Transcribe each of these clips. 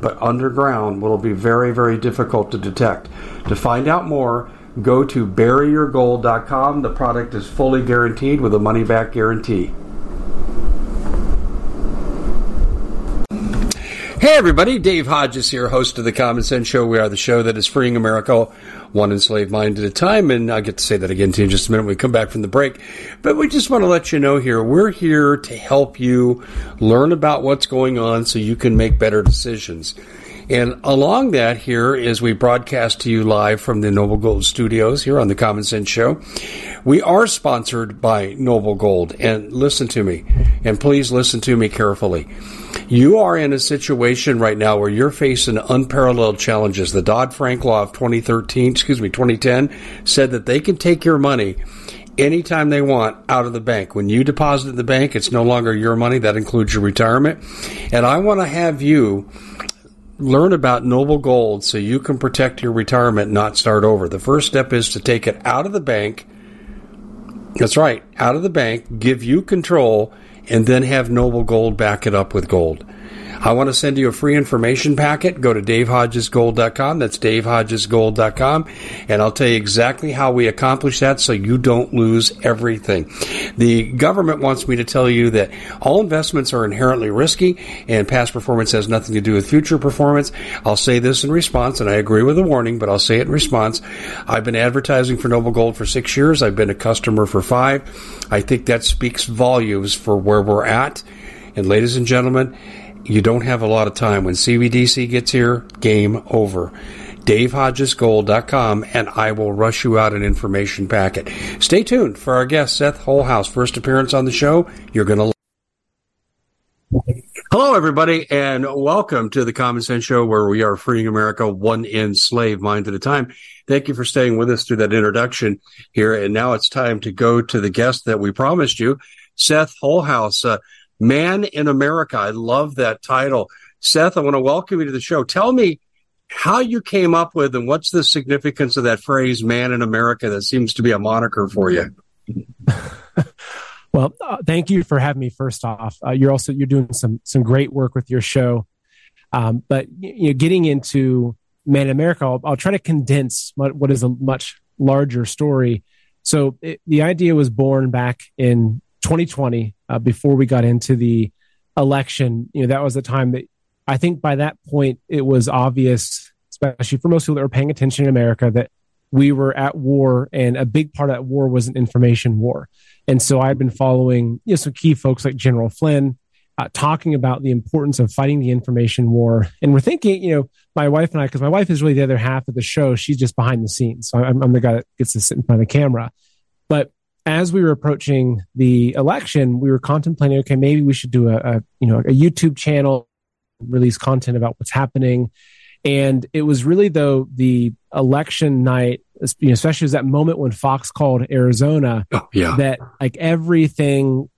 but underground will be very, very difficult to detect. To find out more, go to buryyourgold.com. The product is fully guaranteed with a money back guarantee. Hey everybody, Dave Hodges here, host of the Common Sense Show. We are the show that is freeing America one enslaved mind at a time. And I'll get to say that again to you in just a minute when we come back from the break. But we just want to let you know here, we're here to help you learn about what's going on so you can make better decisions. And along that, here as we broadcast to you live from the Noble Gold Studios here on the Common Sense Show, we are sponsored by Noble Gold. And listen to me, and please listen to me carefully. You are in a situation right now where you're facing unparalleled challenges. The Dodd Frank law of 2013, excuse me, 2010 said that they can take your money anytime they want out of the bank. When you deposit the bank, it's no longer your money. That includes your retirement. And I want to have you learn about Noble Gold so you can protect your retirement, not start over. The first step is to take it out of the bank. That's right, out of the bank, give you control and then have Noble Gold back it up with gold. I want to send you a free information packet. Go to davehodgesgold.com. That's davehodgesgold.com. And I'll tell you exactly how we accomplish that so you don't lose everything. The government wants me to tell you that all investments are inherently risky and past performance has nothing to do with future performance. I'll say this in response, and I agree with the warning, but I'll say it in response. I've been advertising for Noble Gold for six years. I've been a customer for five. I think that speaks volumes for where we're at. And ladies and gentlemen, you don't have a lot of time. When CBDC gets here, game over. DaveHodgesGold.com, and I will rush you out an information packet. Stay tuned for our guest, Seth Holehouse. First appearance on the show. You're going to. Hello, everybody, and welcome to the Common Sense Show, where we are freeing America one enslaved mind at a time. Thank you for staying with us through that introduction here. And now it's time to go to the guest that we promised you, Seth Holehouse. Uh, Man in America. I love that title. Seth, I want to welcome you to the show. Tell me how you came up with and what's the significance of that phrase, Man in America, that seems to be a moniker for you. well, uh, thank you for having me. First off, uh, you're also you're doing some some great work with your show. Um, but you know, getting into Man in America, I'll, I'll try to condense what, what is a much larger story. So it, the idea was born back in 2020 uh, before we got into the election. You know, that was the time that I think by that point it was obvious, especially for most people that were paying attention in America, that we were at war, and a big part of that war was an information war. And so I've been following you know, some key folks like General Flynn. Uh, talking about the importance of fighting the information war. And we're thinking, you know, my wife and I, because my wife is really the other half of the show, she's just behind the scenes. So I'm, I'm the guy that gets to sit in front of the camera. But as we were approaching the election, we were contemplating, okay, maybe we should do a, a you know a YouTube channel, release content about what's happening. And it was really though the election night, you know, especially as that moment when Fox called Arizona, oh, yeah. that like everything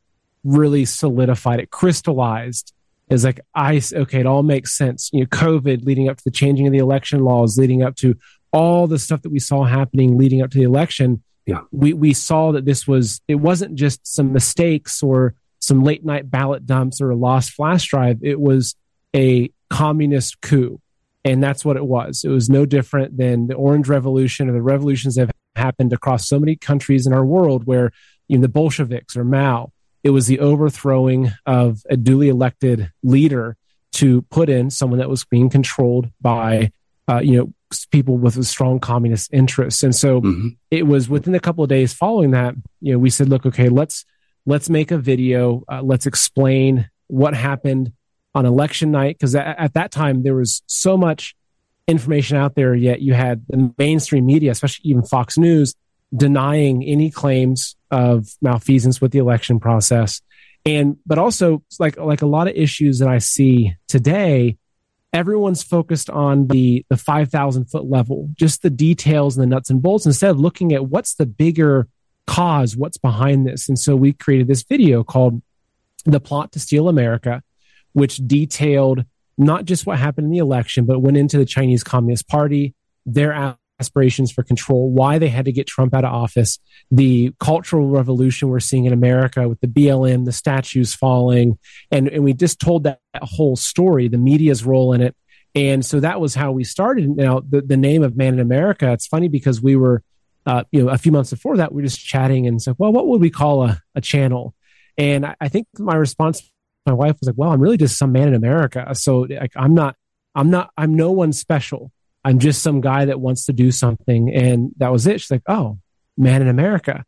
really solidified, it crystallized. Is like I okay, it all makes sense. You know, COVID leading up to the changing of the election laws, leading up to all the stuff that we saw happening leading up to the election yeah. we we saw that this was it wasn't just some mistakes or some late night ballot dumps or a lost flash drive. It was a communist coup. And that's what it was. It was no different than the Orange Revolution or the revolutions that have happened across so many countries in our world where you know, the Bolsheviks or Mao, it was the overthrowing of a duly elected leader to put in someone that was being controlled by, uh, you know, people with a strong communist interests. And so mm-hmm. it was within a couple of days following that, you know, we said, look, okay, let's let's make a video, uh, let's explain what happened on election night because at, at that time there was so much information out there yet you had the mainstream media especially even fox news denying any claims of malfeasance with the election process and but also like like a lot of issues that i see today everyone's focused on the the 5000 foot level just the details and the nuts and bolts instead of looking at what's the bigger cause what's behind this. And so we created this video called the plot to steal america which detailed not just what happened in the election but went into the chinese communist party their aspirations for control, why they had to get Trump out of office, the cultural revolution we're seeing in America with the BLM, the statues falling. And, and we just told that, that whole story, the media's role in it. And so that was how we started. Now, the, the name of Man in America, it's funny because we were, uh, you know, a few months before that, we were just chatting and said, well, what would we call a, a channel? And I, I think my response, my wife was like, well, I'm really just some man in America. So like, I'm not, I'm not, I'm no one special. I'm just some guy that wants to do something. And that was it. She's like, oh, man in America.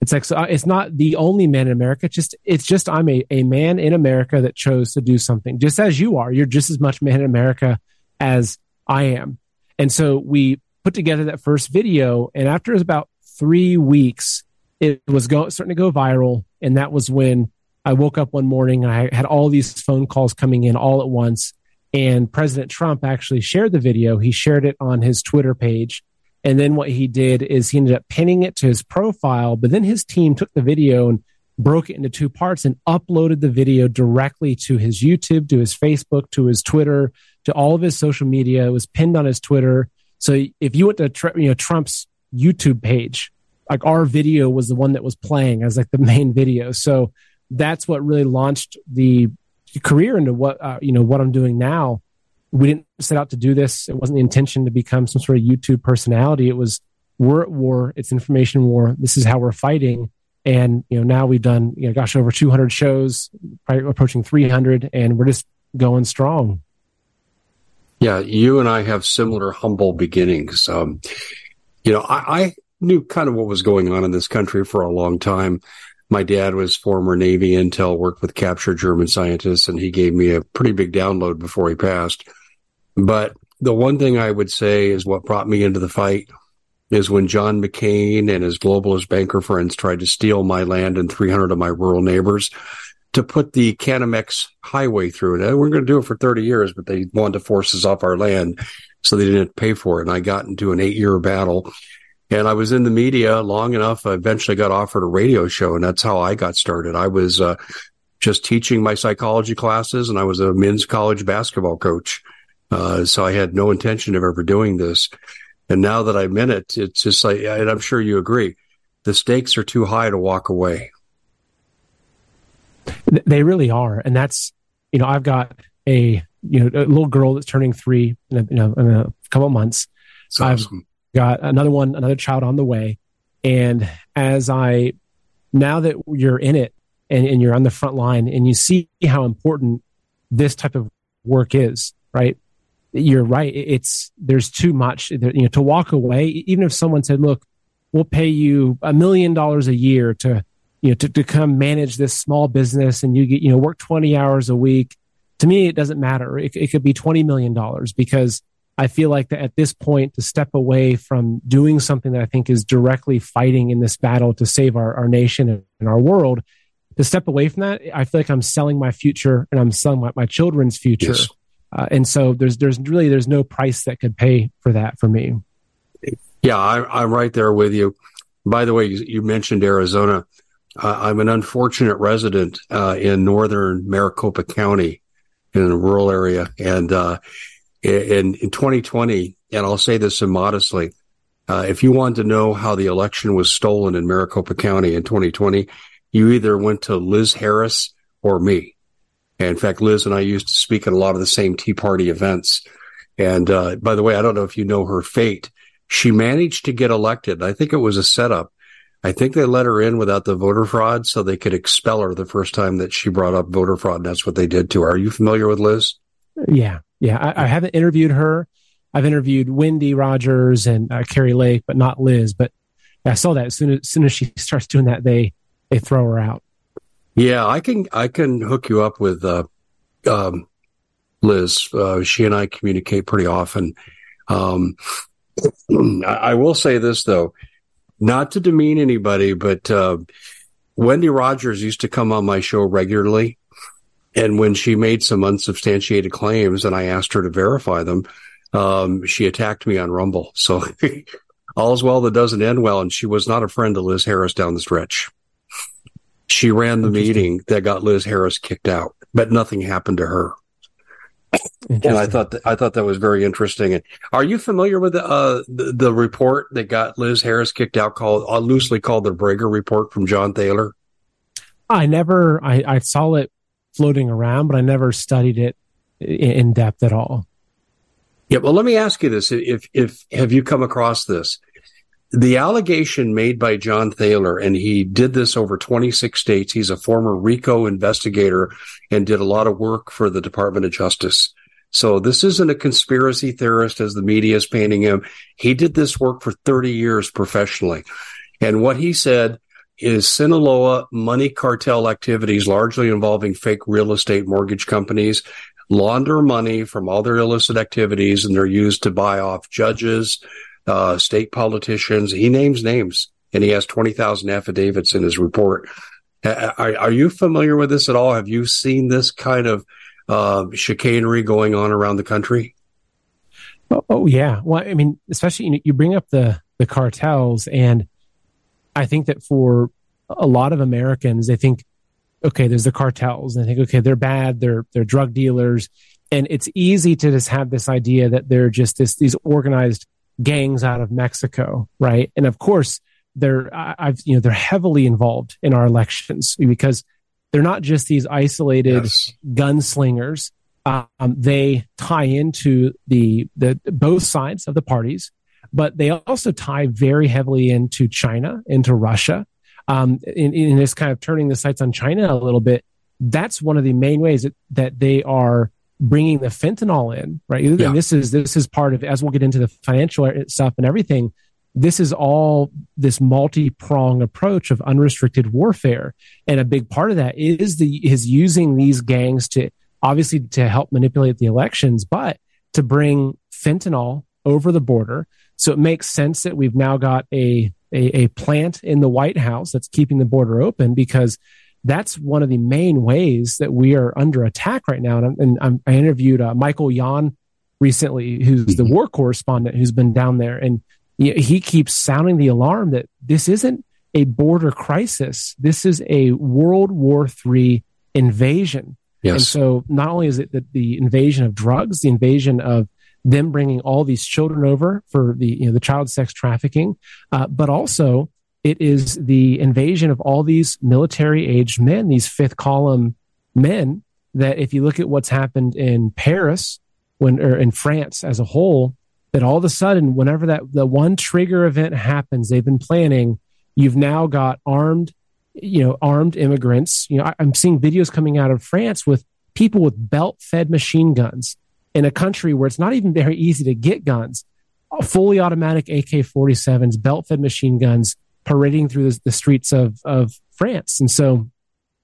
It's like, so uh, it's not the only man in America. It's just, it's just, I'm a, a man in America that chose to do something just as you are. You're just as much man in America as I am. And so we put together that first video. And after about three weeks, it was go, starting to go viral. And that was when I woke up one morning. I had all these phone calls coming in all at once and President Trump actually shared the video. He shared it on his Twitter page. And then what he did is he ended up pinning it to his profile. But then his team took the video and broke it into two parts and uploaded the video directly to his YouTube, to his Facebook, to his Twitter, to all of his social media. It was pinned on his Twitter. So if you went to you know Trump's YouTube page, like our video was the one that was playing as like the main video. So that's what really launched the career into what uh, you know what I'm doing now. We didn't set out to do this. It wasn't the intention to become some sort of YouTube personality. It was we're at war. It's information war. This is how we're fighting. And you know now we've done you know gosh over 200 shows, approaching 300, and we're just going strong. Yeah, you and I have similar humble beginnings. Um, you know, I, I knew kind of what was going on in this country for a long time my dad was former Navy intel, worked with captured German scientists, and he gave me a pretty big download before he passed. But the one thing I would say is what brought me into the fight is when John McCain and his globalist banker friends tried to steal my land and 300 of my rural neighbors to put the Canamex highway through it. We're going to do it for 30 years, but they wanted to force us off our land. So they didn't pay for it. And I got into an eight year battle and I was in the media long enough. I eventually got offered a radio show, and that's how I got started. I was uh, just teaching my psychology classes, and I was a men's college basketball coach. Uh, so I had no intention of ever doing this. And now that I'm in it, it's just like, and I'm sure you agree, the stakes are too high to walk away. They really are, and that's you know I've got a you know a little girl that's turning three in a, you know, in a couple months. Awesome got another one, another child on the way. And as I, now that you're in it and, and you're on the front line and you see how important this type of work is, right? You're right. It's, there's too much, you know, to walk away, even if someone said, look, we'll pay you a million dollars a year to, you know, to, to come manage this small business and you get, you know, work 20 hours a week. To me, it doesn't matter. It, it could be $20 million because I feel like that at this point to step away from doing something that I think is directly fighting in this battle to save our, our nation and our world, to step away from that, I feel like I'm selling my future and I'm selling my, my children's future. Yes. Uh, and so there's there's really there's no price that could pay for that for me. Yeah, I, am right there with you. By the way, you, you mentioned Arizona. Uh, I'm an unfortunate resident uh, in northern Maricopa County in a rural area, and uh, in, in 2020, and I'll say this immodestly, uh, if you wanted to know how the election was stolen in Maricopa County in 2020, you either went to Liz Harris or me. And in fact, Liz and I used to speak at a lot of the same Tea Party events. And uh, by the way, I don't know if you know her fate. She managed to get elected. I think it was a setup. I think they let her in without the voter fraud so they could expel her the first time that she brought up voter fraud. And that's what they did to her. Are you familiar with Liz? Yeah. Yeah, I, I, haven't interviewed her. I've interviewed Wendy Rogers and uh, Kari Lake, but not Liz. But I saw that as soon as, as soon as she starts doing that, they they throw her out. Yeah, I can I can hook you up with uh, um, Liz. Uh, she and I communicate pretty often. Um, I, I, will say this though, not to demean anybody, but uh, Wendy Rogers used to come on my show regularly, and when she made some unsubstantiated claims, and I asked her to verify them, um, she attacked me on Rumble. So all's well that doesn't end well, and she was not a friend of Liz Harris down the stretch. She ran the meeting that got Liz Harris kicked out, but nothing happened to her. And I thought that, I thought that was very interesting. And are you familiar with the, uh, the, the report that got Liz Harris kicked out, called uh, loosely called the Breger report from John Thaler? I never I, I saw it floating around, but I never studied it in depth at all. Yeah, well, let me ask you this: if if have you come across this? The allegation made by John Thaler, and he did this over 26 states. He's a former RICO investigator and did a lot of work for the Department of Justice. So this isn't a conspiracy theorist as the media is painting him. He did this work for 30 years professionally. And what he said is Sinaloa money cartel activities, largely involving fake real estate mortgage companies, launder money from all their illicit activities, and they're used to buy off judges, uh, state politicians. He names names, and he has 20,000 affidavits in his report. Are, are, you familiar with this at all? Have you seen this kind of uh, chicanery going on around the country? Oh, oh yeah. Well, I mean, especially you, know, you bring up the the cartels, and I think that for a lot of Americans, they think, okay, there's the cartels, and they think, okay, they're bad, they're they're drug dealers, and it's easy to just have this idea that they're just this these organized gangs out of Mexico, right? And of course, they're I've you know they're heavily involved in our elections because they're not just these isolated yes. gunslingers. Um, they tie into the the both sides of the parties, but they also tie very heavily into China, into Russia. Um, in, in this kind of turning the sights on China a little bit, that's one of the main ways that, that they are bringing the fentanyl in, right? Yeah. And this is this is part of as we'll get into the financial stuff and everything. This is all this multi-prong approach of unrestricted warfare, and a big part of that is the is using these gangs to obviously to help manipulate the elections, but to bring fentanyl over the border. So it makes sense that we've now got a, a, a plant in the White House that's keeping the border open because that's one of the main ways that we are under attack right now. And, and i interviewed uh, Michael Yon recently, who's the mm-hmm. war correspondent who's been down there, and he keeps sounding the alarm that this isn't a border crisis. This is a World War III invasion. Yes. And so not only is it the, the invasion of drugs, the invasion of them bringing all these children over for the you know the child sex trafficking, uh, but also it is the invasion of all these military aged men, these fifth column men. That if you look at what's happened in Paris, when or in France as a whole, that all of a sudden, whenever that the one trigger event happens, they've been planning. You've now got armed, you know, armed immigrants. You know, I, I'm seeing videos coming out of France with people with belt-fed machine guns in a country where it's not even very easy to get guns. Fully automatic AK 47s, belt fed machine guns, parading through the, the streets of of France, and so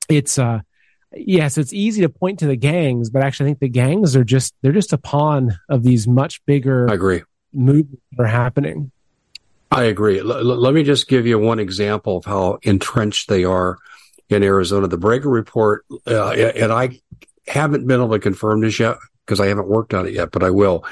it's uh yes, yeah, so it's easy to point to the gangs, but actually, I think the gangs are just they're just a pawn of these much bigger. I agree. Movements that are happening. I agree. L- l- let me just give you one example of how entrenched they are in Arizona. The Breaker report, uh, and I haven't been able to confirm this yet because I haven't worked on it yet, but I will.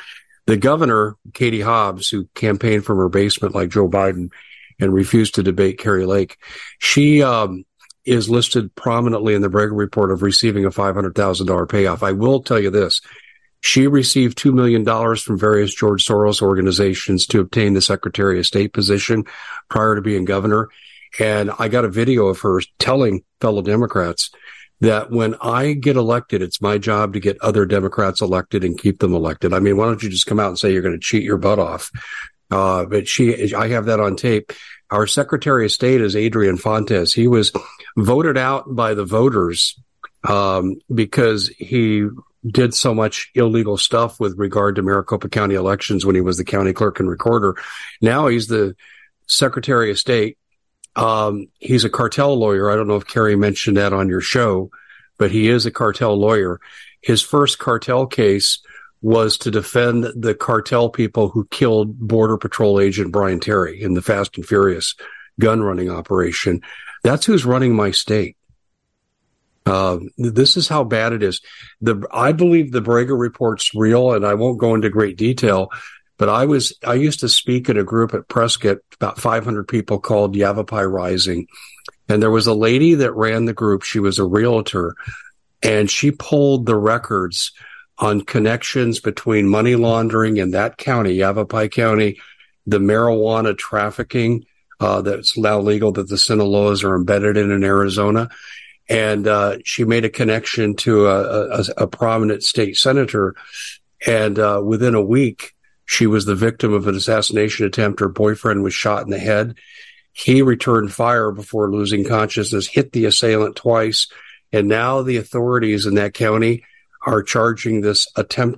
The governor, Katie Hobbs, who campaigned from her basement like Joe Biden, and refused to debate Kari Lake. She um, is listed prominently in the Breger report of receiving a $500,000 payoff. I will tell you this. She received $2 million from various George Soros organizations to obtain the Secretary of State position prior to being governor. And I got a video of her telling fellow Democrats that when I get elected, it's my job to get other Democrats elected and keep them elected. I mean, why don't you just come out and say you're going to cheat your butt off? Uh, but she, I have that on tape. Our Secretary of State is Adrian Fontes. He was voted out by the voters um, because he did so much illegal stuff with regard to Maricopa County elections when he was the county clerk and recorder. Now he's the Secretary of State. Um, he's a cartel lawyer. I don't know if Kari mentioned that on your show, but he is a cartel lawyer. His first cartel case was to defend the cartel people who killed Border Patrol agent Brian Terry in the Fast and Furious gun running operation. That's who's running my state. Uh, this is how bad it is. The I believe the Breger report's real, and I won't go into great detail. But I was I used to speak at a group at Prescott, about 500 people called Yavapai Rising, and there was a lady that ran the group. She was a realtor, and she pulled the records on connections between money laundering in that county, Yavapai County, the marijuana trafficking uh, that's now legal that the Sinaloas are embedded in in Arizona. And uh, she made a connection to a, a, a prominent state senator. And uh, within a week, she was the victim of an assassination attempt. Her boyfriend was shot in the head. He returned fire before losing consciousness, hit the assailant twice. And now the authorities in that county are charging this attempt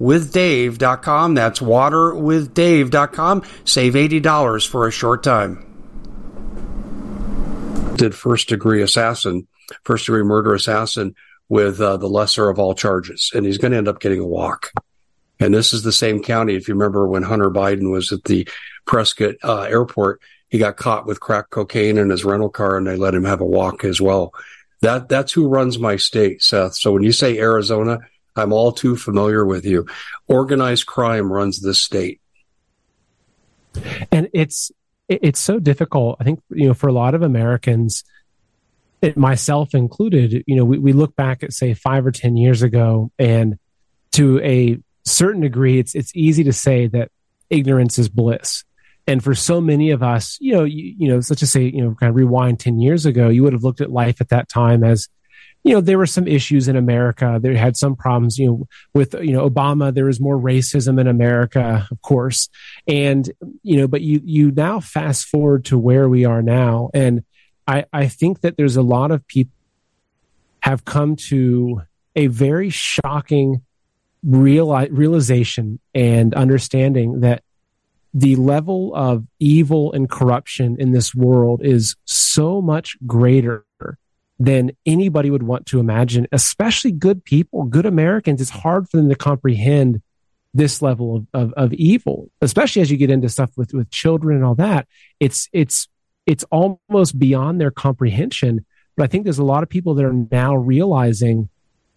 waterwithdave.com. That's waterwithdave.com. Save $80 for a short time. Did first degree assassin, first degree murder assassin with uh, the lesser of all charges. And he's going to end up getting a walk. And this is the same county. If you remember when Hunter Biden was at the Prescott uh, airport, he got caught with crack cocaine in his rental car and they let him have a walk as well. That, that's who runs my state, Seth. So when you say Arizona, I'm all too familiar with you. Organized crime runs this state. And it's it's so difficult. I think you know for a lot of Americans, it, myself included, you know, we, we look back at say five or ten years ago, and to a certain degree, it's it's easy to say that ignorance is bliss. And for so many of us, you know, you, you know, let's just say, you know, kind of rewind ten years ago, you would have looked at life at that time as you know there were some issues in America. There had some problems, you know, with you know Obama. There was more racism in America, of course, and you know, but you you now fast forward to where we are now, and I I think that there's a lot of people have come to a very shocking real realization and understanding that the level of evil and corruption in this world is so much greater than anybody would want to imagine, especially good people, good Americans. It's hard for them to comprehend this level of, of, of evil, especially as you get into stuff with, with children and all that. It's, it's, it's almost beyond their comprehension. But I think there's a lot of people that are now realizing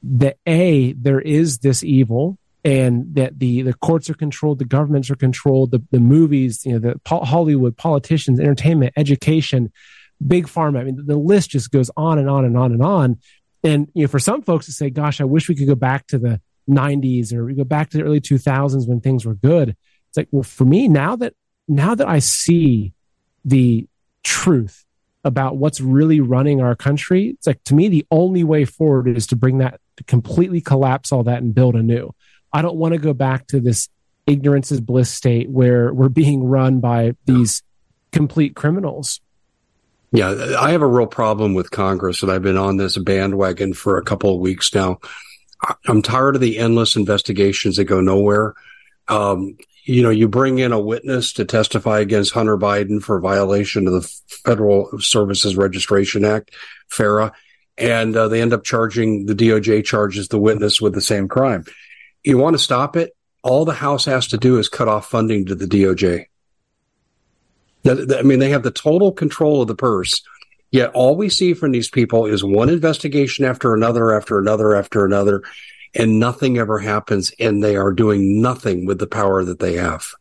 that A, there is this evil and that the, the courts are controlled, the governments are controlled, the, the movies, you know, the Hollywood politicians, entertainment, education, big pharma. I mean, the list just goes on and on and on and on. And, you know, for some folks to say, gosh, I wish we could go back to the 90s or we go back to the early 2000s when things were good. It's like, well, for me, now that, now that I see the truth about what's really running our country, it's like, to me, the only way forward is to bring that, to completely collapse all that and build anew. I don't want to go back to this ignorance is bliss state where we're being run by these complete criminals. Yeah, I have a real problem with Congress, and I've been on this bandwagon for a couple of weeks now. I'm tired of the endless investigations that go nowhere. Um, you know, you bring in a witness to testify against Hunter Biden for violation of the Federal Services Registration Act, FARA, and uh, they end up charging the DOJ charges the witness with the same crime. You want to stop it? All the House has to do is cut off funding to the DOJ. I mean, they have the total control of the purse. Yet all we see from these people is one investigation after another, after another, after another, and nothing ever happens. And they are doing nothing with the power that they have.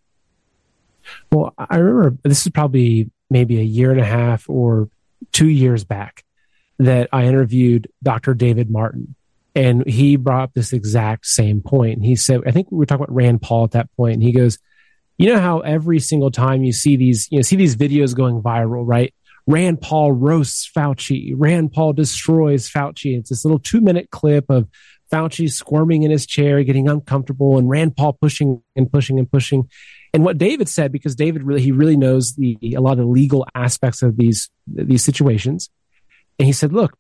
Well, I remember this is probably maybe a year and a half or two years back that I interviewed Dr. David Martin. And he brought up this exact same point. He said, I think we were talking about Rand Paul at that point, and he goes, you know how every single time you see these, you know, see these videos going viral, right? Rand Paul roasts Fauci. Rand Paul destroys Fauci. It's this little two minute clip of Fauci squirming in his chair, getting uncomfortable, and Rand Paul pushing and pushing and pushing. And what David said, because David really he really knows the a lot of the legal aspects of these these situations, and he said, "Look,"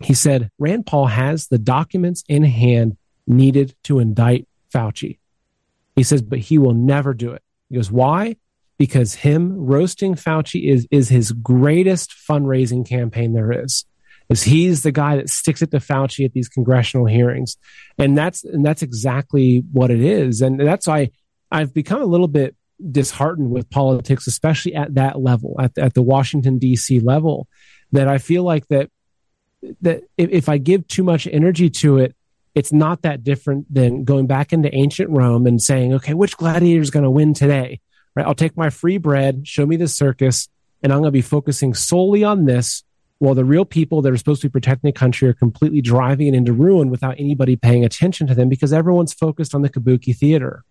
he said, "Rand Paul has the documents in hand needed to indict Fauci." He says, but he will never do it. He goes, why? Because him roasting Fauci is, is his greatest fundraising campaign there is. Is he's the guy that sticks it to Fauci at these congressional hearings. And that's, and that's exactly what it is. And that's why I've become a little bit disheartened with politics, especially at that level, at, at the Washington DC level, that I feel like that, that if, if I give too much energy to it, it's not that different than going back into ancient Rome and saying, okay, which gladiator is going to win today? Right? I'll take my free bread, show me the circus, and I'm going to be focusing solely on this while the real people that are supposed to be protecting the country are completely driving it into ruin without anybody paying attention to them because everyone's focused on the kabuki theater.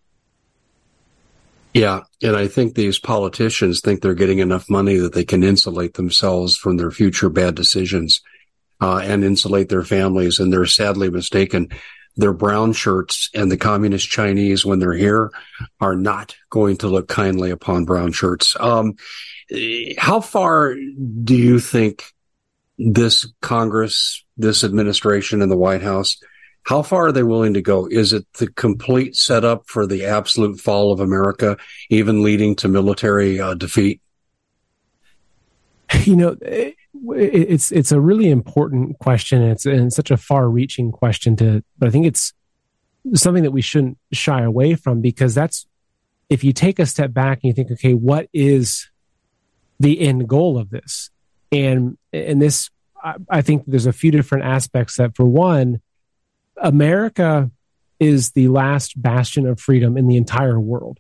Yeah. And I think these politicians think they're getting enough money that they can insulate themselves from their future bad decisions uh, and insulate their families. And they're sadly mistaken. Their brown shirts and the communist Chinese, when they're here, are not going to look kindly upon brown shirts. Um, how far do you think this Congress, this administration, and the White House, how far are they willing to go? Is it the complete setup for the absolute fall of America, even leading to military uh, defeat? You know, it's it's a really important question. It's and such a far-reaching question to, but I think it's something that we shouldn't shy away from because that's if you take a step back and you think, okay, what is the end goal of this? And and this, I, I think there's a few different aspects. That for one, America is the last bastion of freedom in the entire world.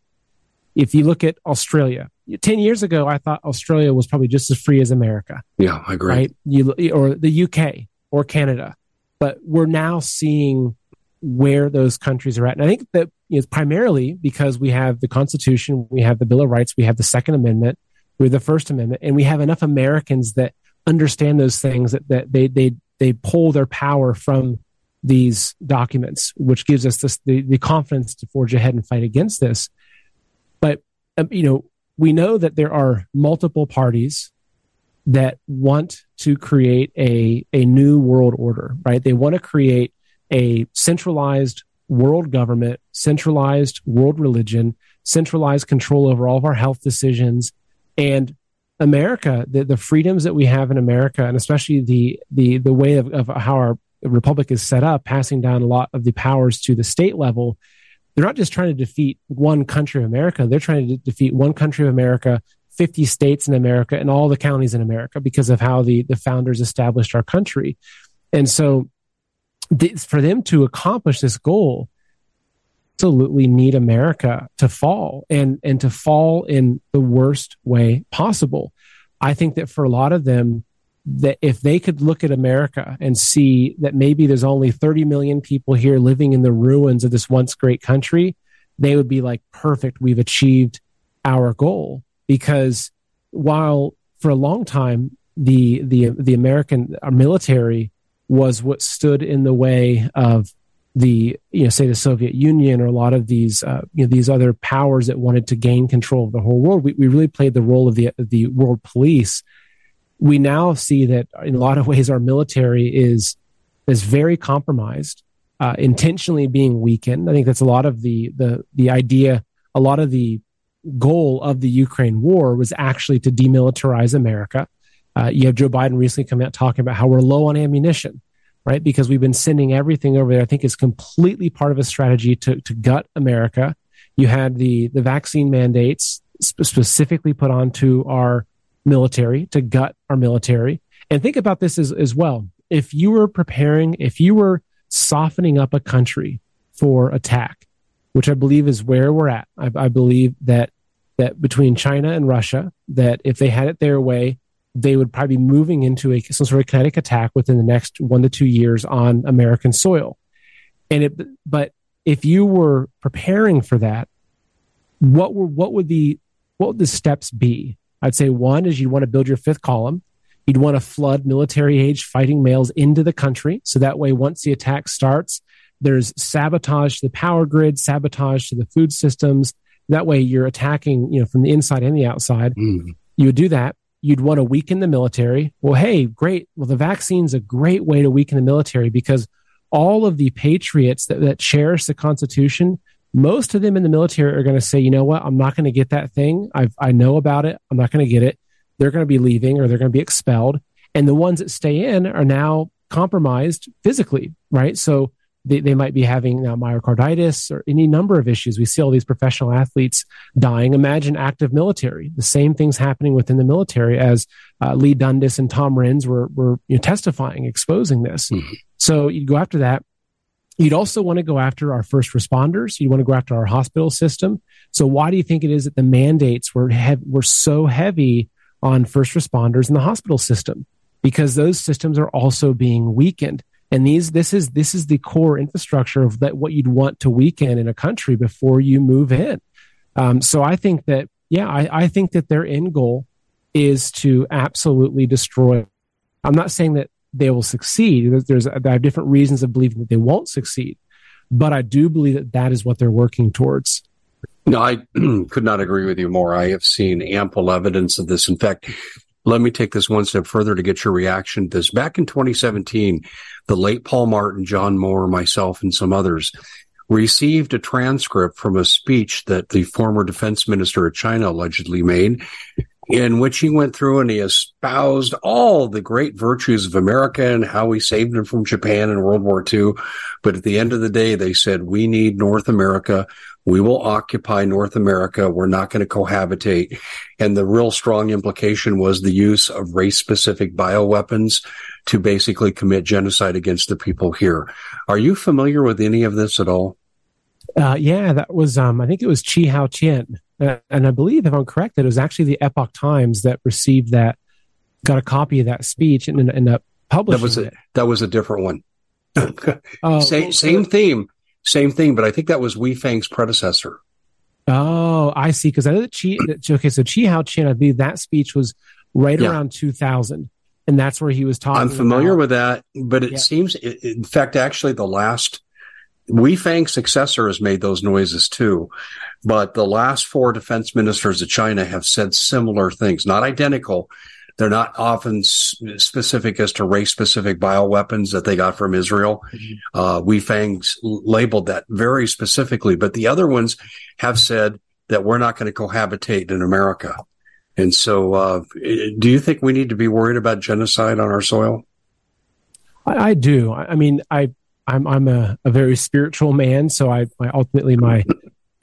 If you look at Australia, 10 years ago, I thought Australia was probably just as free as America. Yeah, I agree. Right? You, or the UK or Canada. But we're now seeing where those countries are at. And I think that is primarily because we have the Constitution, we have the Bill of Rights, we have the Second Amendment, we have the First Amendment, and we have enough Americans that understand those things that, that they, they, they pull their power from these documents, which gives us this, the, the confidence to forge ahead and fight against this. But, um, you know, we know that there are multiple parties that want to create a, a new world order, right? They want to create a centralized world government, centralized world religion, centralized control over all of our health decisions. And America, the, the freedoms that we have in America, and especially the the the way of, of how our republic is set up, passing down a lot of the powers to the state level, they're not just trying to defeat one country of America. They're trying to defeat one country of America, 50 states in America, and all the counties in America because of how the, the founders established our country. And so for them to accomplish this goal, absolutely need America to fall and, and to fall in the worst way possible. I think that for a lot of them, that if they could look at America and see that maybe there's only 30 million people here living in the ruins of this once great country, they would be like, perfect, we've achieved our goal. Because while for a long time, the, the, the American our military was what stood in the way of the, you know, say the Soviet Union or a lot of these, uh, you know, these other powers that wanted to gain control of the whole world. We, we really played the role of the, the world police we now see that in a lot of ways our military is is very compromised, uh, intentionally being weakened. I think that's a lot of the the the idea. A lot of the goal of the Ukraine war was actually to demilitarize America. Uh, you have Joe Biden recently come out talking about how we're low on ammunition, right? Because we've been sending everything over there. I think is completely part of a strategy to to gut America. You had the the vaccine mandates sp- specifically put onto our military, to gut our military. And think about this as, as well. If you were preparing, if you were softening up a country for attack, which I believe is where we're at, I, I believe that that between China and Russia, that if they had it their way, they would probably be moving into a some sort of kinetic attack within the next one to two years on American soil. And it, but if you were preparing for that, what were what would the what would the steps be? I'd say one is you'd want to build your fifth column. You'd want to flood military age fighting males into the country. So that way, once the attack starts, there's sabotage to the power grid, sabotage to the food systems. That way, you're attacking, you know, from the inside and the outside. Mm. You would do that. You'd want to weaken the military. Well, hey, great. Well, the vaccine's a great way to weaken the military because all of the patriots that, that cherish the Constitution most of them in the military are going to say, you know what, I'm not going to get that thing. I've, I know about it. I'm not going to get it. They're going to be leaving or they're going to be expelled. And the ones that stay in are now compromised physically, right? So they, they might be having now myocarditis or any number of issues. We see all these professional athletes dying. Imagine active military. The same things happening within the military as uh, Leigh Dundas and Tom Renz were, were you know, testifying, exposing this. Mm-hmm. So you go after that. You'd also want to go after our first responders. You'd want to go after our hospital system. So why do you think it is that the mandates were hev- were so heavy on first responders in the hospital system? Because those systems are also being weakened. And these this is this is the core infrastructure of that what you'd want to weaken in a country before you move in. Um, so I think that yeah, I, I think that their end goal is to absolutely destroy. I'm not saying that they will succeed. There's, I have different reasons of believing that they won't succeed, but I do believe that that is what they're working towards. No, I could not agree with you more. I have seen ample evidence of this. In fact, let me take this one step further to get your reaction to this. Back in 2017, the late Paul Martin, John Moore, myself, and some others received a transcript from a speech that the former defense minister of China allegedly made in which he went through and he espoused all the great virtues of America and how we saved them from Japan in World War II. But at the end of the day, they said, we need North America. We will occupy North America. We're not going to cohabitate. And the real strong implication was the use of race specific bioweapons to basically commit genocide against the people here. Are you familiar with any of this at all? Uh, yeah, that was, um, I think it was Chi Haotian uh, and I believe, if I'm correct, that it was actually the Epoch Times that received that, got a copy of that speech and ended up publishing that was a, it. That was a different one. oh, same, same theme, same thing, but I think that was Wei Fang's predecessor. Oh, I see. Because I know that Chi, okay, so Chi Haotian, I believe that speech was right yeah. around 2000. And that's where he was talking. I'm familiar about, with that, but it yeah. seems, in fact, actually, the last Wei Fang's successor has made those noises too. But the last four defense ministers of China have said similar things, not identical. They're not often specific as to race specific bioweapons that they got from Israel. Mm-hmm. Uh, Wei Fang's labeled that very specifically, but the other ones have said that we're not going to cohabitate in America. And so, uh, do you think we need to be worried about genocide on our soil? I, I do. I, I mean, I I'm I'm a, a very spiritual man, so I, I ultimately my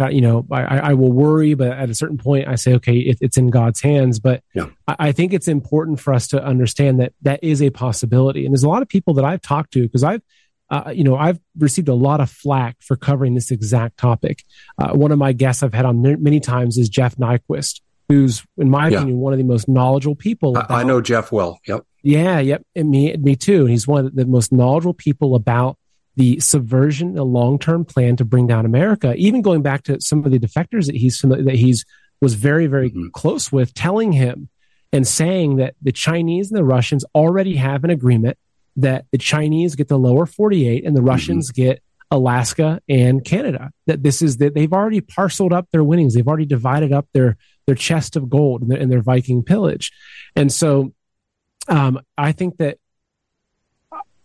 uh, you know I, I will worry, but at a certain point I say okay, it, it's in God's hands. But yeah. I, I, think it's important for us to understand that that is a possibility, and there's a lot of people that I've talked to because I've uh, you know, I've received a lot of flack for covering this exact topic. Uh, one of my guests I've had on many times is Jeff Nyquist, who's, in my yeah. opinion, one of the most knowledgeable people. About, I know Jeff well. Yep. Yeah. Yep. And me, me too. And he's one of the most knowledgeable people about the subversion, the long-term plan to bring down America. Even going back to some of the defectors that he's that he's was very, very mm-hmm. close with, telling him and saying that the Chinese and the Russians already have an agreement that the Chinese get the lower 48 and the mm-hmm. Russians mm-hmm. get Alaska and Canada. That this is that they've already parceled up their winnings. They've already divided up their their chest of gold and their, and their Viking pillage. And so, um, I think that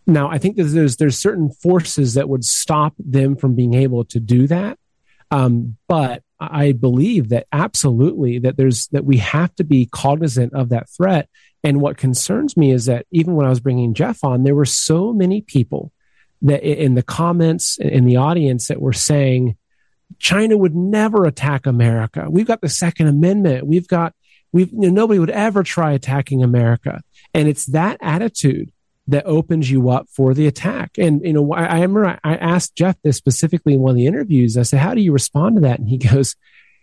now I think there's there's certain forces that would stop them from being able to do that. Um, but I believe that absolutely that there's that we have to be cognizant of that threat. And what concerns me is that even when I was bringing Jeff on, there were so many people that in the comments in the audience that were saying China would never attack America. We've got the Second Amendment. We've got we've you know, nobody would ever try attacking America. And it's that attitude that opens you up for the attack. And, you know, I, I remember I asked Jeff this specifically in one of the interviews. I said, how do you respond to that? And he goes,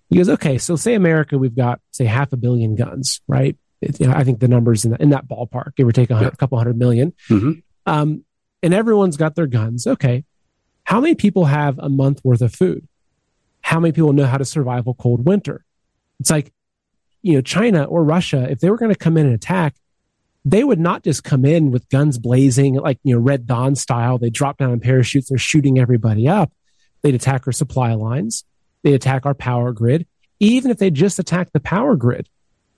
he goes, okay, so say America, we've got say half a billion guns, right? It, you know, I think the numbers in, the, in that ballpark, give or take a, yeah. couple hundred million. Mm-hmm. Um, and everyone's got their guns. Okay. How many people have a month worth of food? How many people know how to survive a cold winter? It's like, you know, China or Russia, if they were going to come in and attack, they would not just come in with guns blazing, like, you know, Red Dawn style. They drop down in parachutes. They're shooting everybody up. They'd attack our supply lines. They attack our power grid. Even if they just attack the power grid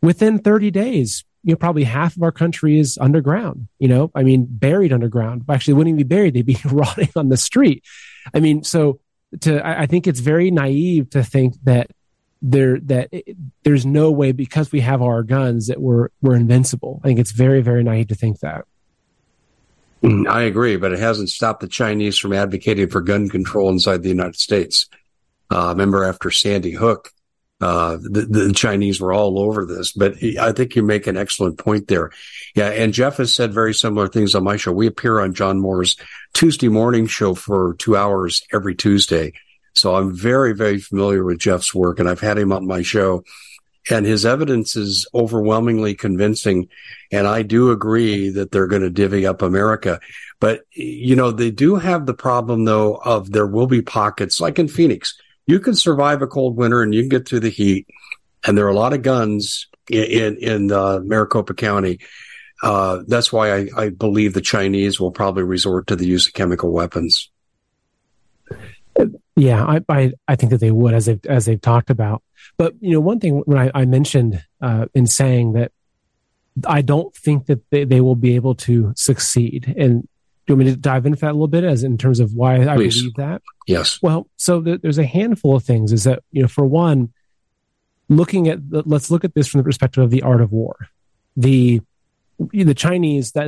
within 30 days, you know, probably half of our country is underground, you know, I mean, buried underground. Actually, wouldn't even be buried. They'd be rotting on the street. I mean, so to, I think it's very naive to think that there that it, there's no way because we have our guns that we're we're invincible. I think it's very very naive to think that. Mm, I agree, but it hasn't stopped the Chinese from advocating for gun control inside the United States. Uh, remember after Sandy Hook, uh, the, the, Chinese were all over this, but I think you make an excellent point there. Yeah. And Jeff has said very similar things on my show. We appear on John Moore's Tuesday morning show for two hours every Tuesday. So I'm very, very familiar with Jeff's work and I've had him on my show and his evidence is overwhelmingly convincing. And I do agree that they're going to divvy up America. But, you know, they do have the problem though of there will be pockets like in Phoenix. You can survive a cold winter and you can get through the heat. And there are a lot of guns in, in, in uh, Maricopa County. Uh, that's why I, I believe the Chinese will probably resort to the use of chemical weapons. Yeah, I, I, I think that they would, as they've as they've talked about. But you know, one thing when I, I mentioned uh, in saying that I don't think that they, they will be able to succeed. And do you want me to dive into that a little bit, as in terms of why I Please. believe that? Yes. Well, so th- there's a handful of things. Is that you know, for one, looking at the, let's look at this from the perspective of the art of war. The the Chinese that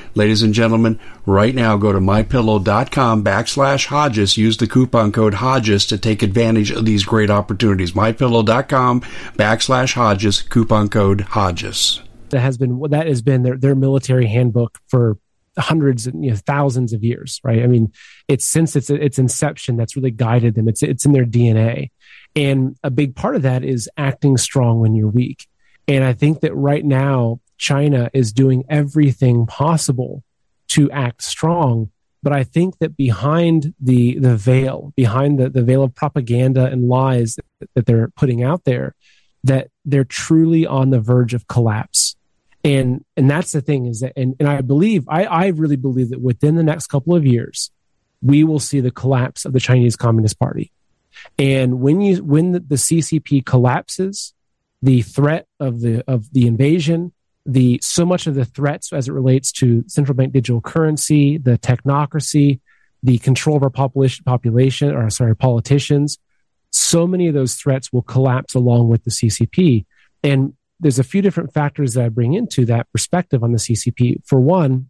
Ladies and gentlemen, right now go to mypillow.com backslash Hodges. Use the coupon code Hodges to take advantage of these great opportunities. Mypillow.com backslash Hodges, coupon code Hodges. That has been that has been their, their military handbook for hundreds and you know, thousands of years, right? I mean, it's since its its inception that's really guided them. It's it's in their DNA, and a big part of that is acting strong when you're weak. And I think that right now China is doing everything possible to act strong. But I think that behind the the veil, behind the, the veil of propaganda and lies that, that they're putting out there, that they're truly on the verge of collapse. And and that's the thing is that and, and I believe I, I really believe that within the next couple of years, we will see the collapse of the Chinese Communist Party. And when you when the, the CCP collapses, the threat of the of the invasion, the so much of the threats as it relates to central bank digital currency, the technocracy, the control of our population population or sorry politicians, so many of those threats will collapse along with the CCP. And there's a few different factors that I bring into that perspective on the CCP. For one,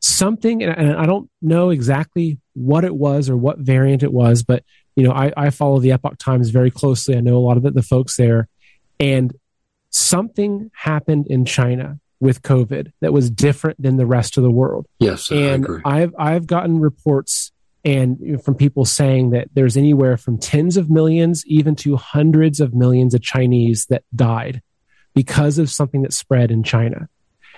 something, and I don't know exactly what it was or what variant it was, but you know, I, I follow the Epoch Times very closely. I know a lot of the, the folks there, and something happened in China with COVID that was different than the rest of the world. Yes, and I have I've gotten reports and from people saying that there's anywhere from tens of millions even to hundreds of millions of Chinese that died because of something that spread in China.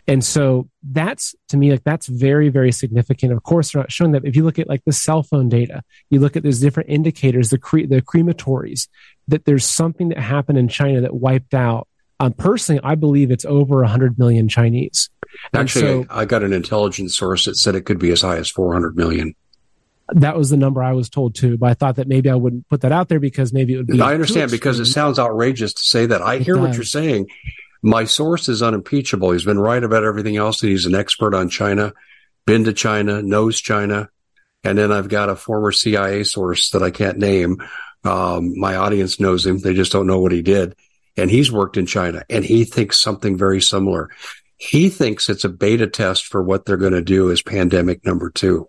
And so that's to me like that's very very significant. Of course, they're not showing that. If you look at like the cell phone data, you look at those different indicators, the cre- the crematories, that there's something that happened in China that wiped out. Um, personally, I believe it's over 100 million Chinese. Actually, so, I got an intelligence source that said it could be as high as 400 million that was the number I was told too. But I thought that maybe I wouldn't put that out there because maybe it would be. I understand because it sounds outrageous to say that. I it hear does. what you're saying. My source is unimpeachable. He's been right about everything else. He's an expert on China, been to China, knows China. And then I've got a former CIA source that I can't name. Um, my audience knows him. They just don't know what he did. And he's worked in China and he thinks something very similar. He thinks it's a beta test for what they're going to do as pandemic number two.